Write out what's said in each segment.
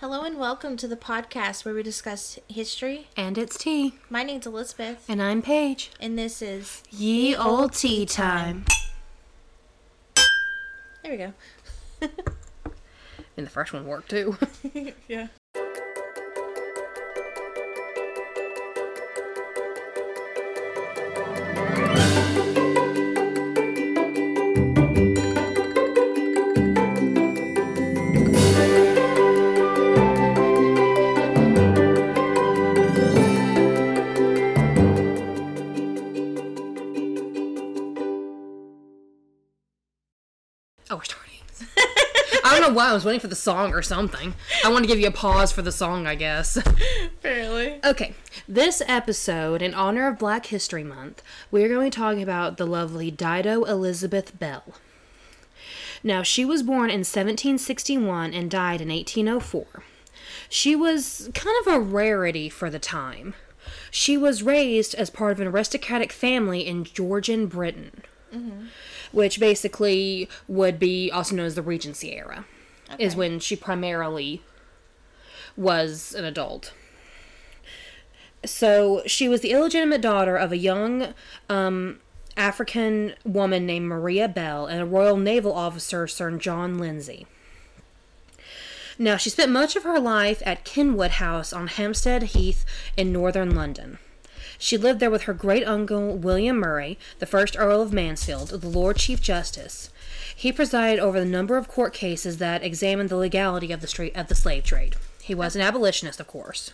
Hello and welcome to the podcast where we discuss history. And it's tea. My name's Elizabeth, And I'm Paige. and this is Ye old tea time. there we go. And the first one worked too. yeah. Was waiting for the song or something. I want to give you a pause for the song, I guess. Apparently. Okay, this episode, in honor of Black History Month, we're going to talk about the lovely Dido Elizabeth Belle. Now, she was born in 1761 and died in 1804. She was kind of a rarity for the time. She was raised as part of an aristocratic family in Georgian Britain, mm-hmm. which basically would be also known as the Regency era, is when she primarily was an adult. So she was the illegitimate daughter of a young um, African woman named Maria Bell and a Royal Naval officer, Sir John Lindsay. Now, she spent much of her life at Kenwood House on Hampstead Heath in northern London. She lived there with her great uncle, William Murray, the first Earl of Mansfield, the Lord Chief Justice. He presided over the number of court cases that examined the legality of the, stra- of the slave trade. He was an abolitionist, of course.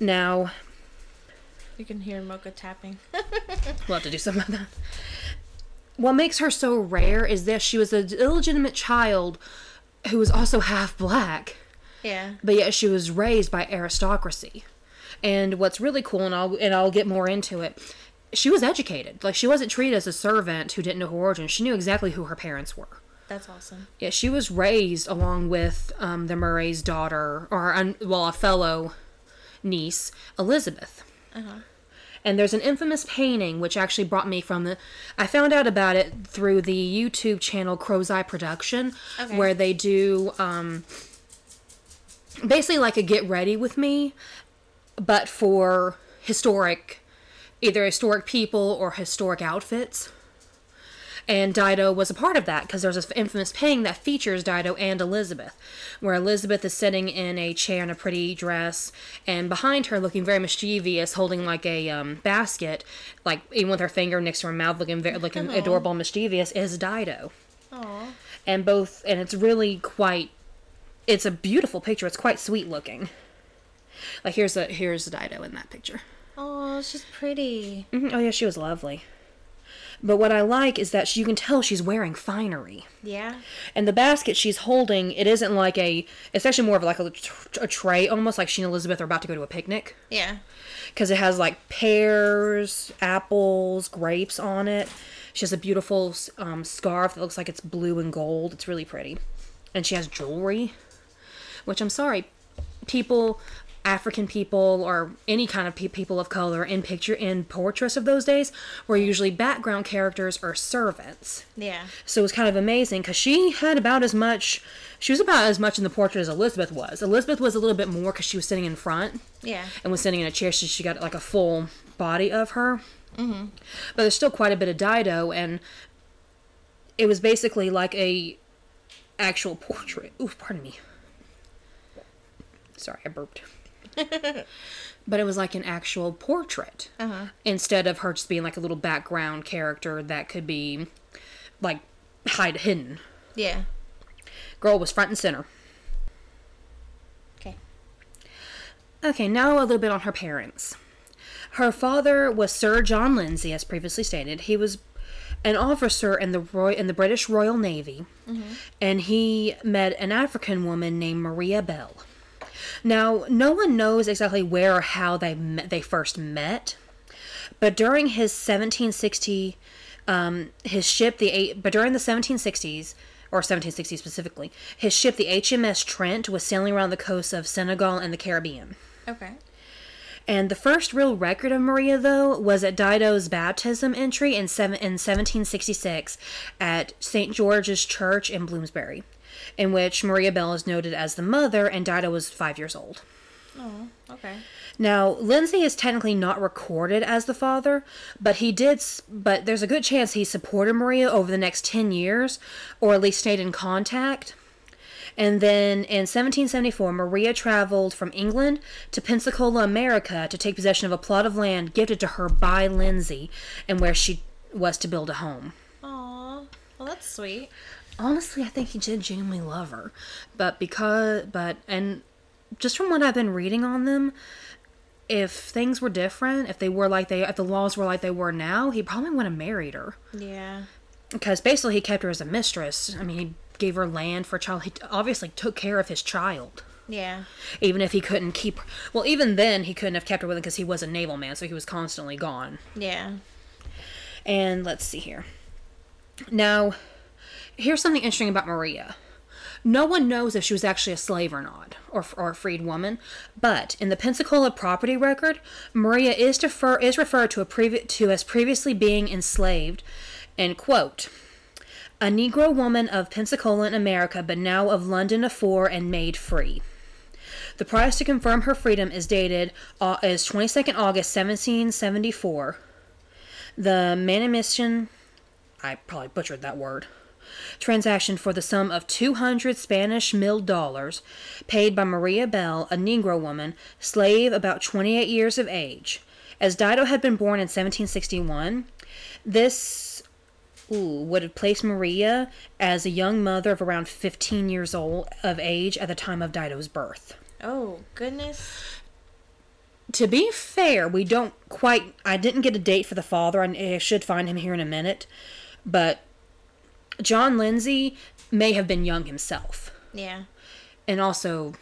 Now, You can hear Mocha tapping. We'll have to do something about that. What makes her so rare is that she was an illegitimate child who was also half black, yeah. but yet she was raised by aristocracy. And what's really cool, and I'll and I'll get more into it, she was educated. Like she wasn't treated as a servant who didn't know her origin. She knew exactly who her parents were. That's awesome. Yeah, she was raised along with um, the Murray's daughter, or well, a fellow niece, Elizabeth. Uh-huh. And there's an infamous painting which actually brought me from the. I found out about it through the YouTube channel Crow's Eye Production, Okay. where they do um, basically like a get ready with me, but for historic, either historic people or historic outfits. And Dido was a part of that because there's this infamous painting that features Dido and Elizabeth, where Elizabeth is sitting in a chair in a pretty dress, and behind her, looking very mischievous, holding like a um, basket, like even with her finger next to her mouth, looking very, looking adorable and mischievous, is Dido. Aw. And both, and it's really quite, it's a beautiful picture. It's quite sweet looking. Like here's a here's Dido in that picture. Oh, she's pretty. Mhm. Oh yeah, she was lovely. But what I like is that she, you can tell she's wearing finery. Yeah. And the basket she's holding, it isn't like a. It's actually more of like a, a tray, almost like she and Elizabeth are about to go to a picnic. Yeah. Because it has like pears, apples, grapes on it. She has a beautiful um, scarf that looks like it's blue and gold. It's really pretty. And she has jewelry, which I'm sorry, people, African people, or any kind of pe- people of color in picture in portraits of those days were usually background characters or servants. Yeah. So it was kind of amazing because she had about as much. She was about as much in the portrait as Elizabeth was. Elizabeth was a little bit more because she was sitting in front Yeah. and was sitting in a chair, so she got like a full body of her. Mm-hmm. But there's still quite a bit of Dido, and it was basically like a actual portrait. Ooh, pardon me. Sorry, I burped. but it was like an actual portrait Uh-huh. instead of her just being like a little background character that could be like hide hidden. Yeah. Girl was front and center. Okay. Okay, now a little bit on her parents. Her father was Sir John Lindsay, as previously stated. He was an officer in the Roy- in the British Royal Navy, and he met an African woman named Maria Bell. Now, no one knows exactly where or how they met, they first met, but during his 1760, um, his ship the eight, but during the 1760s or 1760 specifically, his ship the HMS Trent was sailing around the coasts of Senegal and the Caribbean. Okay. And the first real record of Maria, though, was at Dido's baptism entry in, seven, in 1766 at St. George's Church in Bloomsbury. In which Maria Bell is noted as the mother, and Dido was five years old. Oh, okay. Now, Lindsay is technically not recorded as the father, but he did. But there's a good chance he supported Maria over the next ten years, or at least stayed in contact. And then in 1774, Maria traveled from England to Pensacola, America, to take possession of a plot of land gifted to her by Lindsay, and where she was to build a home. Aw. Well, that's sweet. Honestly, I think he did genuinely love her, but because, but and just from what I've been reading on them, if things were different, if they were like they, if the laws were like they were now, he probably would have married her. Yeah. Because basically, he kept her as a mistress. I mean, he gave her land for a child. He obviously took care of his child, Yeah. even if he couldn't keep. Well, even then, he couldn't have kept her with him because he was a naval man, so he was constantly gone. Yeah. And let's see here. Now, here's something interesting about Maria. No one knows if she was actually a slave or not, or, or a freed woman. But in the Pensacola property record, Maria is defer, is referred to previ- to as previously being enslaved, and quote, a Negro woman of Pensacola in America, but now of London afore and made free. The price to confirm her freedom is dated uh, is 22nd August 1774. The manumission, I probably butchered that word, transaction for the sum of 200 Spanish mill dollars, paid by Maria Bell, a Negro woman, slave about 28 years of age. As Dido had been born in 1761, this ooh, would have placed Maria as a young mother of around 15 years old of age at the time of Dido's birth. Oh, goodness. To be fair, we don't quite. I didn't get a date for the father. I, I should find him here in a minute. But John Lindsay may have been young himself. Yeah. And also.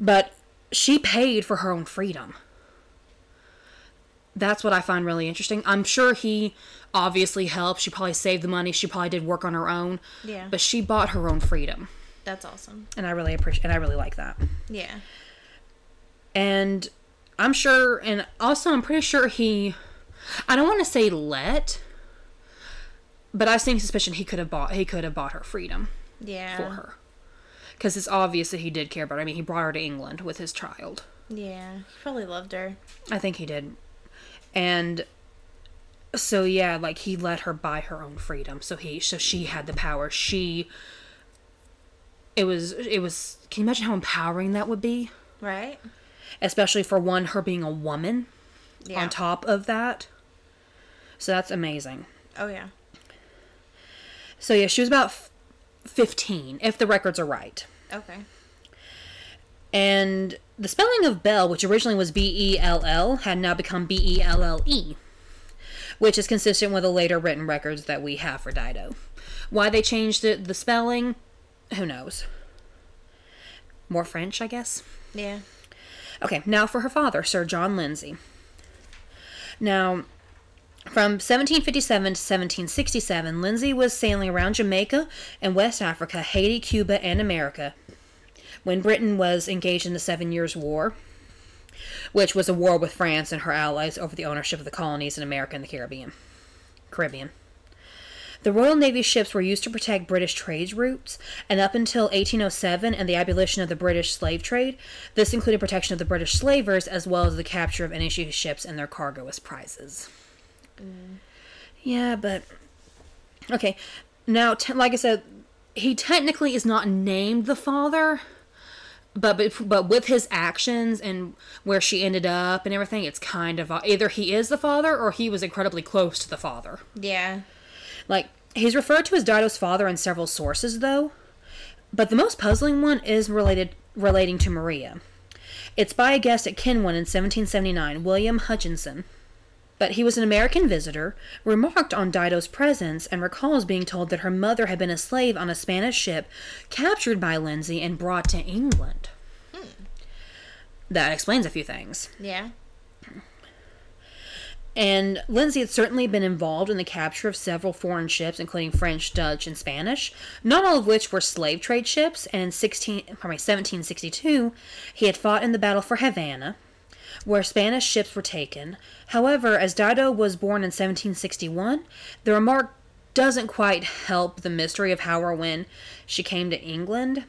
But she paid for her own freedom. That's what I find really interesting. I'm sure he obviously helped. She probably saved the money. She probably did work on her own. Yeah. But she bought her own freedom. That's awesome. And I really appreciate and I really like that. Yeah. and I'm sure, and also I'm pretty sure he, I don't want to say let, but I think suspicion he could have bought he could have bought her freedom Yeah. for her, because it's obvious that he did care about. her. I mean, he brought her to England with his child. Yeah. He probably loved her. I think he did, and so yeah, like he let her buy her own freedom. So he, so she had the power. She. It was. It was. Can you imagine how empowering that would be? Right? especially for one her being a woman Yeah. on top of that so that's amazing Oh, yeah. So yeah she was about f- 15 if the records are right Okay. and the spelling of bell which originally was b-e-l-l had now become b-e-l-l-e which is consistent with the later written records that we have for dido why they changed it the spelling who knows more french i guess Yeah. Okay, now for her father, Sir John Lindsay. Now, from 1757 to 1767, Lindsay was sailing around Jamaica and West Africa, Haiti, Cuba, and America when Britain was engaged in the Seven Years' War, which was a war with France and her allies over the ownership of the colonies in America and the Caribbean. Caribbean. The Royal Navy ships were used to protect British trade routes, and up until 1807 and the abolition of the British slave trade, this included protection of the British slavers as well as the capture of any ships and their cargo as prizes. Mm. Yeah, but okay. Now, te- like I said, he technically is not named the father, but but but with his actions and where she ended up and everything, it's kind of either he is the father or he was incredibly close to the father. Yeah. Like, he's referred to as Dido's father in several sources, though, but the most puzzling one is related relating to Maria. It's by a guest at Kenwood in 1779, William Hutchinson. But he was an American visitor, remarked on Dido's presence, and recalls being told that her mother had been a slave on a Spanish ship captured by Lindsay and brought to England. Hmm. That explains a few things. Yeah. And Lindsay had certainly been involved in the capture of several foreign ships, including French, Dutch, and Spanish, not all of which were slave trade ships. And in 16, pardon me, 1762, he had fought in the Battle for Havana, where Spanish ships were taken. However, as Dido was born in 1761, the remark doesn't quite help the mystery of how or when she came to England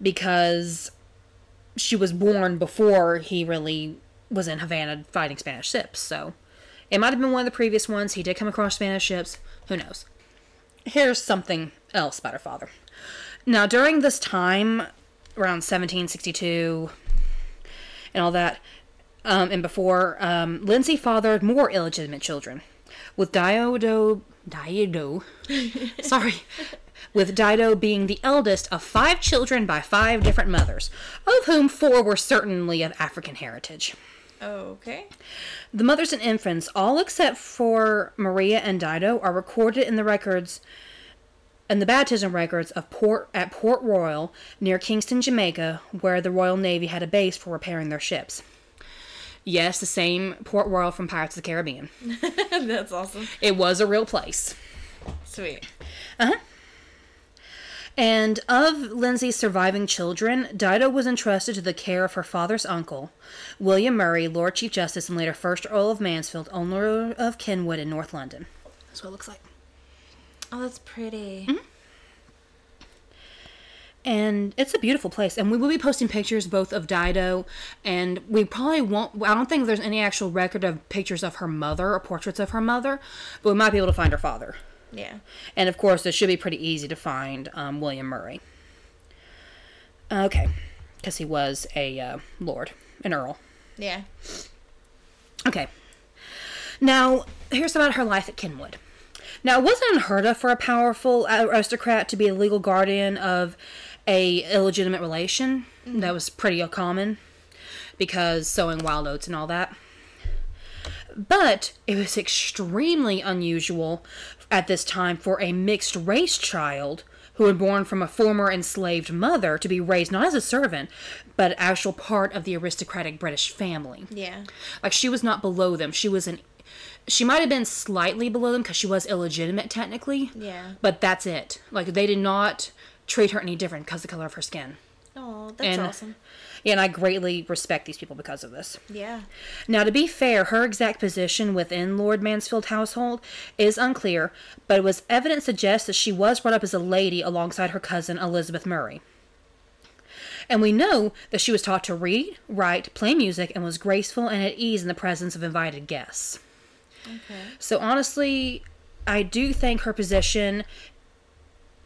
because she was born before he really was in Havana fighting Spanish ships. So it might have been one of the previous ones. He did come across Spanish ships. Who knows? Here's something else about her father. Now, during this time, around 1762 and all that, um, and before, um, Lindsay fathered more illegitimate children, with Dido, Dido, sorry, with Dido being the eldest of five children by five different mothers, of whom four were certainly of African heritage. Okay. The mothers and infants, all except for Maria and Dido, are recorded in the records in the baptism records of Port at Port Royal near Kingston, Jamaica, where the Royal Navy had a base for repairing their ships. Yes, the same Port Royal from Pirates of the Caribbean. That's awesome. It was a real place. Sweet. Uh huh. And of Lindsay's surviving children, Dido was entrusted to the care of her father's uncle, William Murray, Lord Chief Justice and later First Earl of Mansfield, owner of Kenwood in North London. That's what it looks like. Oh, that's pretty. And it's a beautiful place. And we will be posting pictures both of Dido and we probably won't. I don't think there's any actual record of pictures of her mother or portraits of her mother, but we might be able to find her father. Yeah. And of course, it should be pretty easy to find um, William Murray. Okay, because he was a uh, lord, an earl. Yeah. Okay. Now, here's about her life at Kenwood. Now, it wasn't unheard of for a powerful aristocrat to be a legal guardian of a illegitimate relation. Mm-hmm. That was pretty common because sowing wild oats and all that. But it was extremely unusual at this time for a mixed race child who had born from a former enslaved mother to be raised not as a servant, but actual part of the aristocratic British family. Yeah. Like she was not below them. She was an she might have been slightly below them because she was illegitimate technically. Yeah. But that's it. Like they did not treat her any different because of the color of her skin. Oh, that's And- awesome. Yeah, and I greatly respect these people because of this. Yeah. Now, to be fair, her exact position within Lord Mansfield household is unclear, but it was evidence suggests that she was brought up as a lady alongside her cousin Elizabeth Murray. And we know that she was taught to read, write, play music, and was graceful and at ease in the presence of invited guests. Okay. So honestly, I do think her position.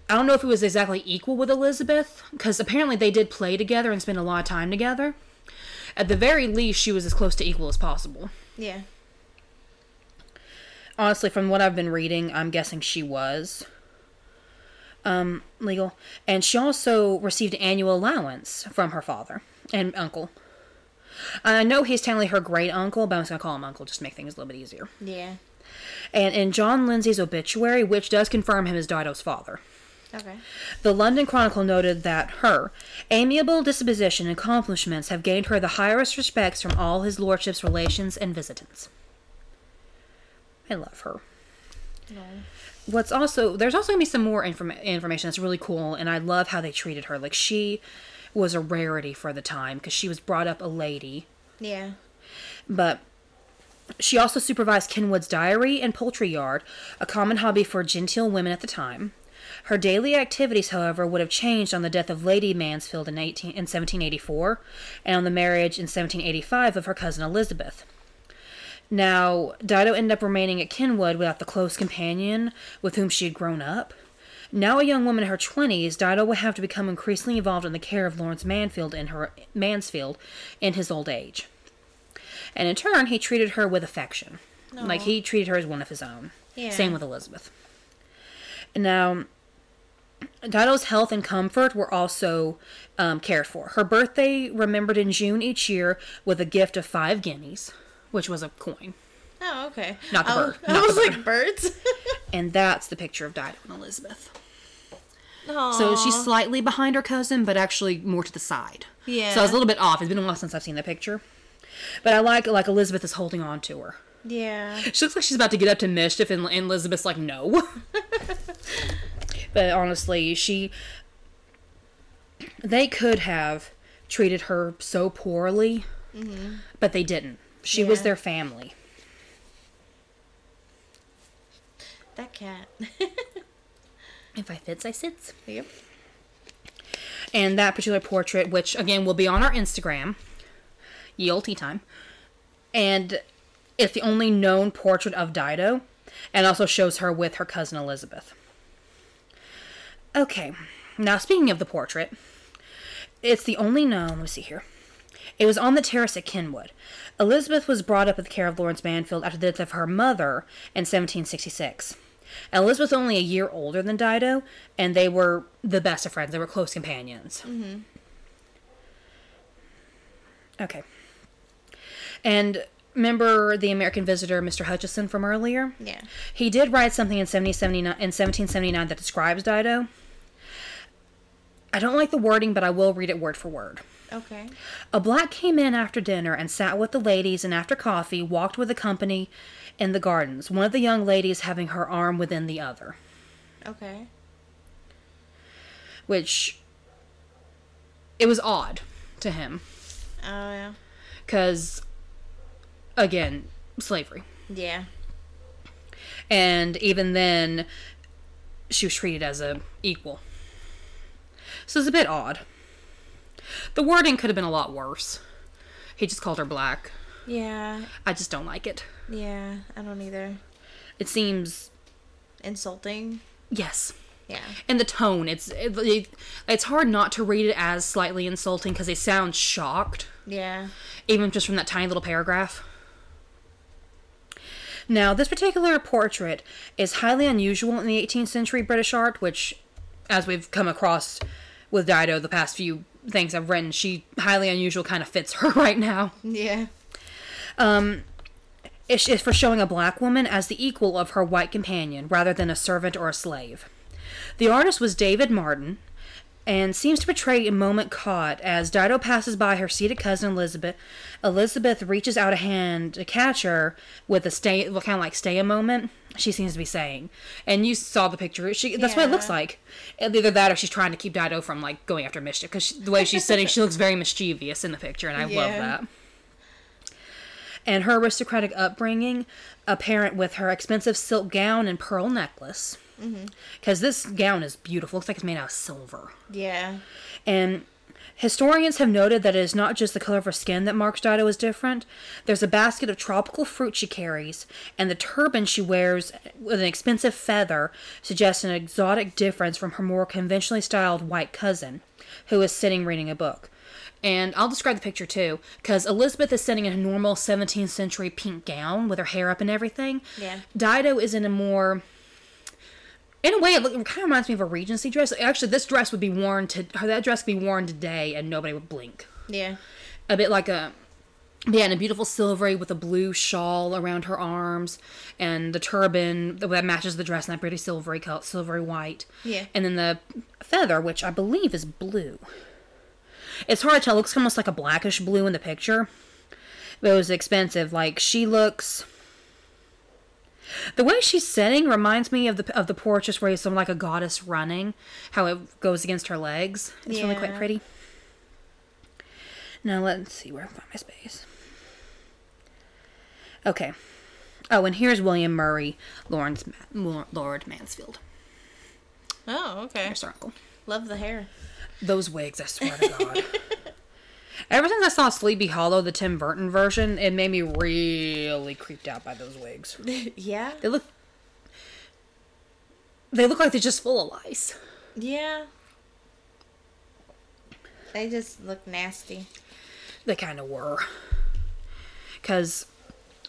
I don't know if it was exactly equal with Elizabeth, because apparently they did play together and spend a lot of time together. At the very least, she was as close to equal as possible. Yeah. Honestly, from what I've been reading, I'm guessing she was um, legal. And she also received an annual allowance from her father and uncle. I know he's technically her great uncle, but I'm just going to call him uncle just to make things a little bit easier. Yeah. And in John Lindsay's obituary, which does confirm him as Dido's father, Okay. the London Chronicle noted that her amiable disposition and accomplishments have gained her the highest respects from all his lordship's relations and visitants. I love her. No. What's also there's also gonna be some more inform- information that's really cool, and I love how they treated her. Like she was a rarity for the time because she was brought up a lady, Yeah. but she also supervised Kenwood's diary and poultry yard, a common hobby for genteel women at the time. Her daily activities, however, would have changed on the death of Lady Mansfield in, 18, in 1784 and on the marriage in 1785 of her cousin Elizabeth. Now, Dido ended up remaining at Kenwood without the close companion with whom she had grown up. Now a young woman in her 20s, Dido would have to become increasingly involved in the care of Lawrence Mansfield in her Mansfield in his old age. And in turn, he treated her with affection. Like he treated her as one of his own. Yeah. Same with Elizabeth. Now, Dido's health and comfort were also um, cared for. Her birthday remembered in June each year with a gift of five guineas, which was a coin. Oh, okay. Not the I bird. was- I was bird. like birds. And that's the picture of Dido and Elizabeth. Aw. So she's slightly behind her cousin, but actually more to the side. Yeah. So I was a little bit off. It's been a while since I've seen the picture. But I like like Elizabeth is holding on to her. Yeah. She looks like she's about to get up to mischief, and, and Elizabeth's like, no. but honestly, she. They could have treated her so poorly, mm-hmm. but they didn't. She was their family. That cat. If I fits, I sits. yep. And that particular portrait, which again will be on our Instagram, Tea Time, and it's the only known portrait of Dido, and also shows her with her cousin Elizabeth. Okay, now speaking of the portrait, it's the only known. Let me see here. It was on the terrace at Kenwood. Elizabeth was brought up with the care of Lawrence Mansfield after the death of her mother in 1766. Elizabeth was only a year older than Dido, and they were the best of friends. They were close companions. Mm-hmm. Okay. And remember the American visitor, Mr. Hutchison, from earlier? Yeah. He did write something in 1779, in 1779 that describes Dido. I don't like the wording, but I will read it word for word. Okay. A black came in after dinner and sat with the ladies, and after coffee walked with the company in the gardens, one of the young ladies having her arm within the other. Okay. Which it was odd to him Oh yeah. because again slavery Yeah. and even then she was treated as a equal so it's a bit odd the wording could have been a lot worse he just called her black Yeah. i just don't like it Yeah. I don't either. it seems Insulting. yes Yeah. and the tone it's it, it- it's hard not to read it as slightly insulting because they sound shocked Yeah. even just from that tiny little paragraph. Now, this particular portrait is highly unusual in the 18th century British art, which, as we've come across with Dido the past few things I've written, she highly unusual kind of fits her right now. Yeah. Um, it's, it's for showing a black woman as the equal of her white companion rather than a servant or a slave. The artist was David Martin and seems to portray a moment caught as Dido passes by her seated cousin Elizabeth. Elizabeth reaches out a hand to catch her with a stay, well, kind of like stay a moment. She seems to be saying, and you saw the picture. She that's what it looks like. Either that, or she's trying to keep Dido from like going after mischief because the way she's sitting, she looks very mischievous in the picture, and I love that and her aristocratic upbringing apparent with her expensive silk gown and pearl necklace. Mm-hmm. Because this gown is beautiful. Looks like it's made out of silver. Yeah. And historians have noted that it is not just the color of her skin that marks Dido as different. There's a basket of tropical fruit she carries, and the turban she wears with an expensive feather suggests an exotic difference from her more conventionally styled white cousin, who is sitting reading a book. And I'll describe the picture too, because Elizabeth is sitting in a normal 17th century pink gown with her hair up and everything. Yeah. Dido is in a more in a way, it, look, it kind of reminds me of a Regency dress. Actually, this dress would be worn to that dress could be worn today, and nobody would blink. Yeah. A bit like a yeah, and a beautiful silvery with a blue shawl around her arms, and the turban that matches the dress in that pretty silvery color, silvery white. Yeah. and then the feather, which I believe is blue. It's hard to tell. It looks almost like a blackish blue in the picture. But it was expensive. Like she looks. The way she's sitting reminds me of the of the portrait where you some like a goddess running, how it goes against her legs. It's really quite pretty. Now let's see where I find my space. Okay. Oh, and here's William Murray, Lawrence Ma- Lord Mansfield. Oh, okay. There's our uncle. Love the hair. Those wigs, I swear to God. Ever since I saw Sleepy Hollow, the Tim Burton version, it made me really creeped out by those wigs. yeah. They look. They look like they're just full of lice. Yeah. They just look nasty. They kind of were. Because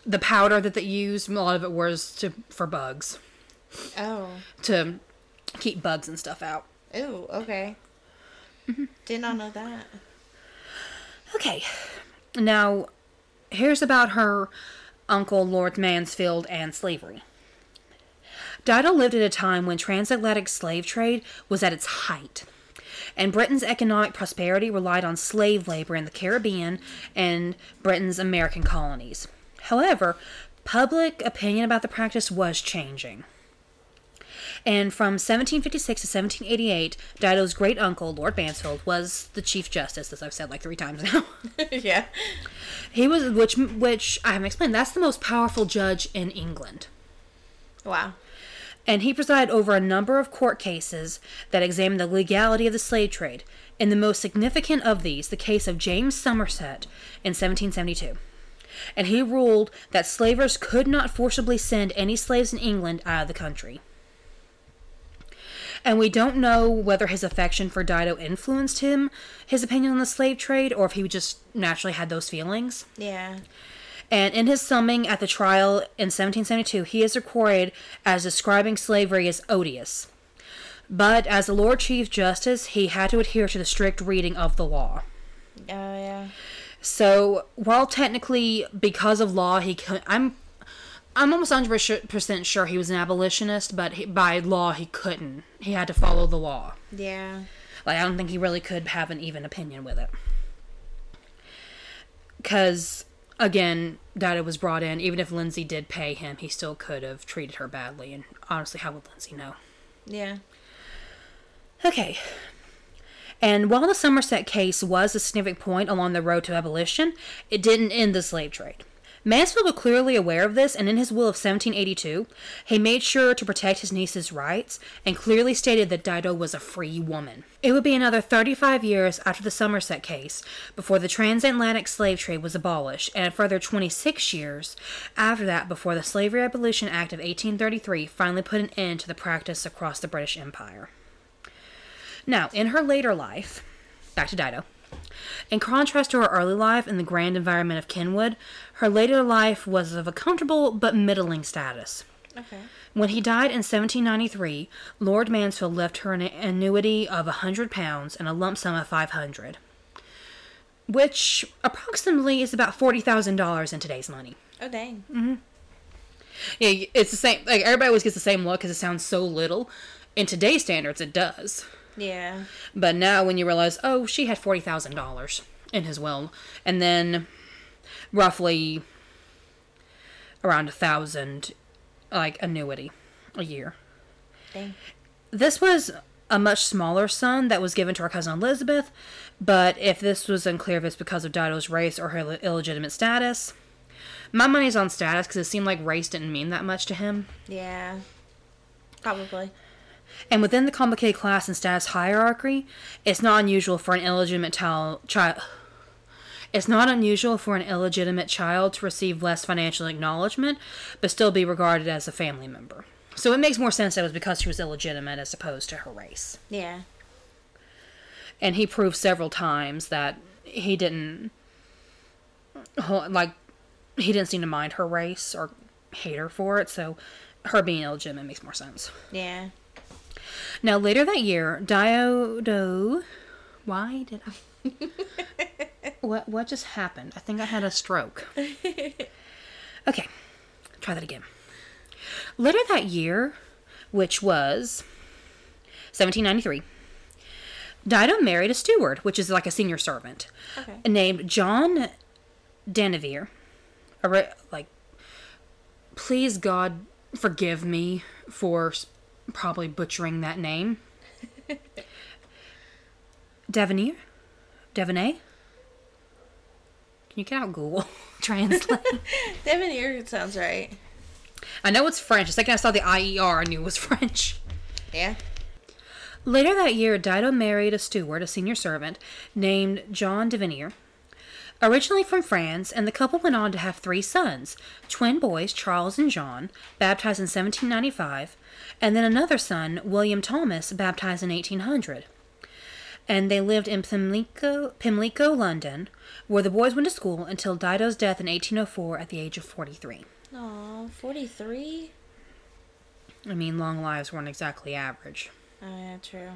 the powder that they used, a lot of it was to for bugs, Oh. to keep bugs and stuff out. Ooh, okay. Mm-hmm. Did not know that. Okay. Now, here's about her uncle, Lord Mansfield, and slavery. Dido lived at a time when transatlantic slave trade was at its height, and Britain's economic prosperity relied on slave labor in the Caribbean and Britain's American colonies. However, public opinion about the practice was changing. And from 1756 to 1788, Dido's great uncle, Lord Mansfield, was the Chief Justice, as I've said like three times now. yeah. he was, which, which I haven't explained, that's the most powerful judge in England. Wow. And he presided over a number of court cases that examined the legality of the slave trade. And the most significant of these, the case of James Somerset in 1772. And he ruled that slavers could not forcibly send any slaves in England out of the country. And we don't know whether his affection for Dido influenced him, his opinion on the slave trade, or if he just naturally had those feelings. Yeah. And in his summing at the trial in 1772, he is recorded as describing slavery as odious. But as the Lord Chief Justice, he had to adhere to the strict reading of the law. Oh yeah. So while technically, because of law, he could, I'm I'm almost 100% sure he was an abolitionist, but he, by law he couldn't. He had to follow the law. Yeah. Like I don't think he really could have an even opinion with it. Cuz again, Dido was brought in even if Lindsay did pay him, he still could have treated her badly and honestly how would Lindsay know? Yeah. Okay. And while the Somerset case was a significant point along the road to abolition, it didn't end the slave trade. Mansfield was clearly aware of this, and in his will of 1782, he made sure to protect his niece's rights and clearly stated that Dido was a free woman. It would be another 35 years after the Somerset case before the transatlantic slave trade was abolished, and a further 26 years after that before the Slavery Abolition Act of 1833 finally put an end to the practice across the British Empire. Now, in her later life, back to Dido. In contrast to her early life in the grand environment of Kenwood, her later life was of a comfortable but middling status. Okay. When he died in 1793, Lord Mansfield left her an annuity of a hundred pounds and a lump sum of five hundred, which approximately is about forty thousand dollars in today's money. Oh dang. Mm-hmm. Yeah, it's the same. Like everybody always gets the same look because it sounds so little. In today's standards, it does. Yeah. But now, when you realize, oh, she had forty thousand dollars in his will, and then roughly around a thousand, like annuity, a year. Dang. This was a much smaller son that was given to our cousin Elizabeth, but if this was unclear if it's because of Dido's race or her illegitimate status, my money's on status because it seemed like race didn't mean that much to him. Yeah. Probably. And within the complicated class and status hierarchy, it's not unusual for an illegitimate child. child it's not unusual for an illegitimate child to receive less financial acknowledgement, but still be regarded as a family member. So it makes more sense that it was because she was illegitimate as opposed to her race. Yeah. And he proved several times that he didn't, like, he didn't seem to mind her race or hate her for it. So her being illegitimate makes more sense. Yeah. Now, later that year, Diodo. Why did I. what, what just happened? I think I had a stroke. Okay, try that again. Later that year, which was 1793, Dido married a steward, which is like a senior servant, Okay. named John Denevere. A re- Like, please God forgive me for probably butchering that name. Devonier? Devonay? Can you get out Google Translate? Devonier sounds right. I know it's French. The second I saw the IER, I knew it was French. Yeah. Later that year, Dido married a steward, a senior servant, named John Devonier. Originally from France, and the couple went on to have three sons twin boys, Charles and John, baptized in 1795, and then another son, William Thomas, baptized in 1800. And they lived in Pimlico, Pimlico, London, where the boys went to school until Dido's death in 1804 at the age of 43. Aw, 43? I mean, long lives weren't exactly average, Oh, yeah, true.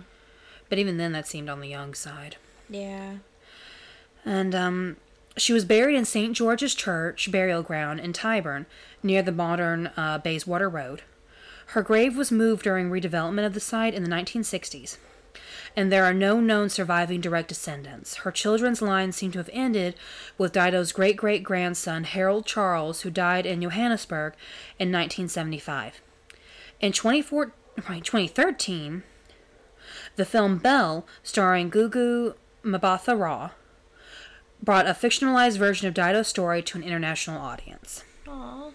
but even then, that seemed on the young side. Yeah. And um, she was buried in St. George's Church burial ground in Tyburn, near the modern uh, Bayswater Road. Her grave was moved during redevelopment of the site in the 1960s. And there are no known surviving direct descendants. Her children's line seem to have ended with Dido's great great grandson, Harold Charles, who died in Johannesburg in 1975. In 24, right, 2013, the film Belle, starring Gugu Mbatha Raw, brought a fictionalized version of Dido's story to an international audience. Aw.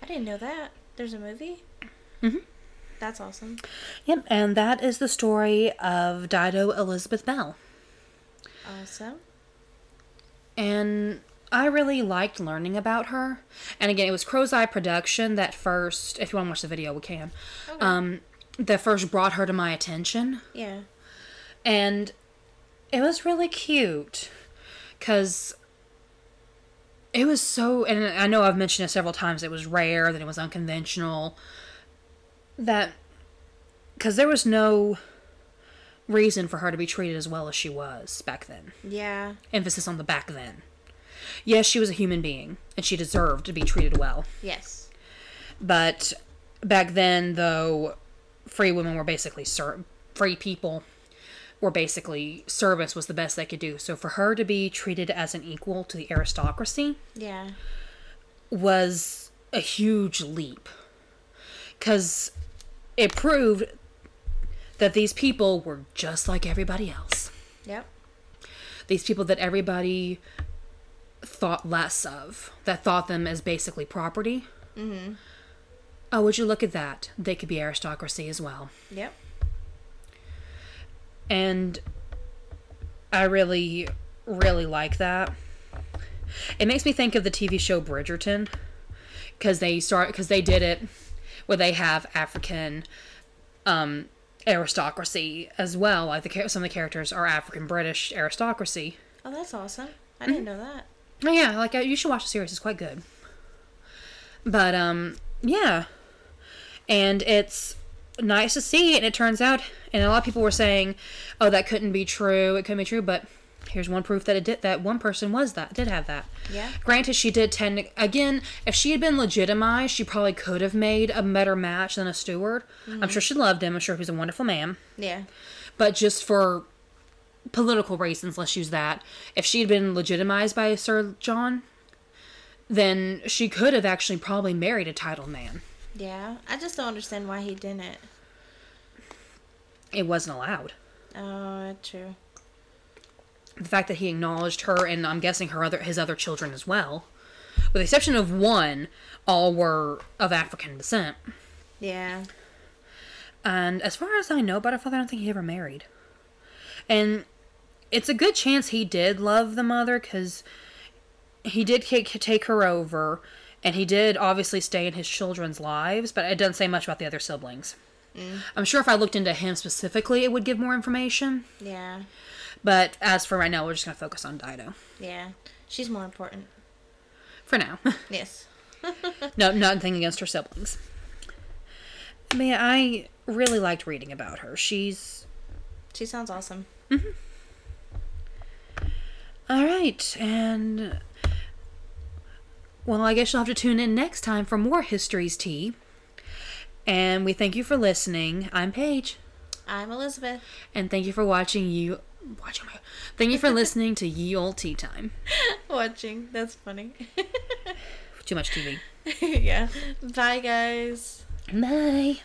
I didn't know that. There's a movie? That's awesome. Yep, and that is the story of Dido Elizabeth Belle. Awesome. And I really liked learning about her. And again, it was Crow's Eye Production that first, if you want to watch the video, we can. Okay. Um, that first brought her to my attention. Yeah. And it was really cute because it was so, and I know I've mentioned it several times, it was rare, that it was unconventional, that, because there was no reason for her to be treated as well as she was back then. Yeah. Emphasis on the back then. Yes, she was a human being, and she deserved to be treated well. Yes. But back then, though, free women were basically ser- free people were basically service was the best they could do. So for her to be treated as an equal to the aristocracy Yeah. was a huge leap because it proved that these people were just like everybody else. Yep. These people that everybody thought less of, that thought them as basically property. Mm-hmm. Oh, would you look at that? They could be aristocracy as well. Yep. and I really, really like that. It makes me think of the TV show Bridgerton, because they start because they did it where they have African um, aristocracy as well. Like the some of the characters are African British aristocracy. Oh, that's awesome. I didn't know that. Oh yeah, like uh, you should watch the series. It's quite good. But um, yeah, and it's nice to see. And it turns out, and a lot of people were saying, "Oh, that couldn't be true. It couldn't be true." But here's one proof that it did. That one person was that did have that. Yeah. Granted, she did tend to, again. If she had been legitimized, she probably could have made a better match than a steward. I'm mm-hmm. sure she loved him. I'm sure he was a wonderful man Yeah. but just for political reasons, let's use that. If she had been legitimized by Sir John, then she could have actually probably married a titled man. Yeah. I just don't understand why he didn't. It wasn't allowed. Oh, true. The fact that he acknowledged her and I'm guessing her other his other children as well, with the exception of one, all were of African descent. Yeah. And as far as I know about her father, I don't think he ever married. And it's a good chance he did love the mother because he did take, take her over, and he did obviously stay in his children's lives, but it doesn't say much about the other siblings. Mm. I'm sure if I looked into him specifically, it would give more information. Yeah. But as for right now, we're just going to focus on Dido. Yeah. She's more important. For now. Yes. no, nothing against her siblings. But yeah, I really liked reading about her. She's She sounds awesome. Mm-hmm. All right, and well, I guess you'll have to tune in next time for more History's Tea. And we thank you for listening. I'm Paige, I'm Elizabeth. and thank you for watching you watching my. Thank you for listening to Ye Old Tea Time. Watching. That's funny. Too much TV. yeah. Bye, guys. Bye.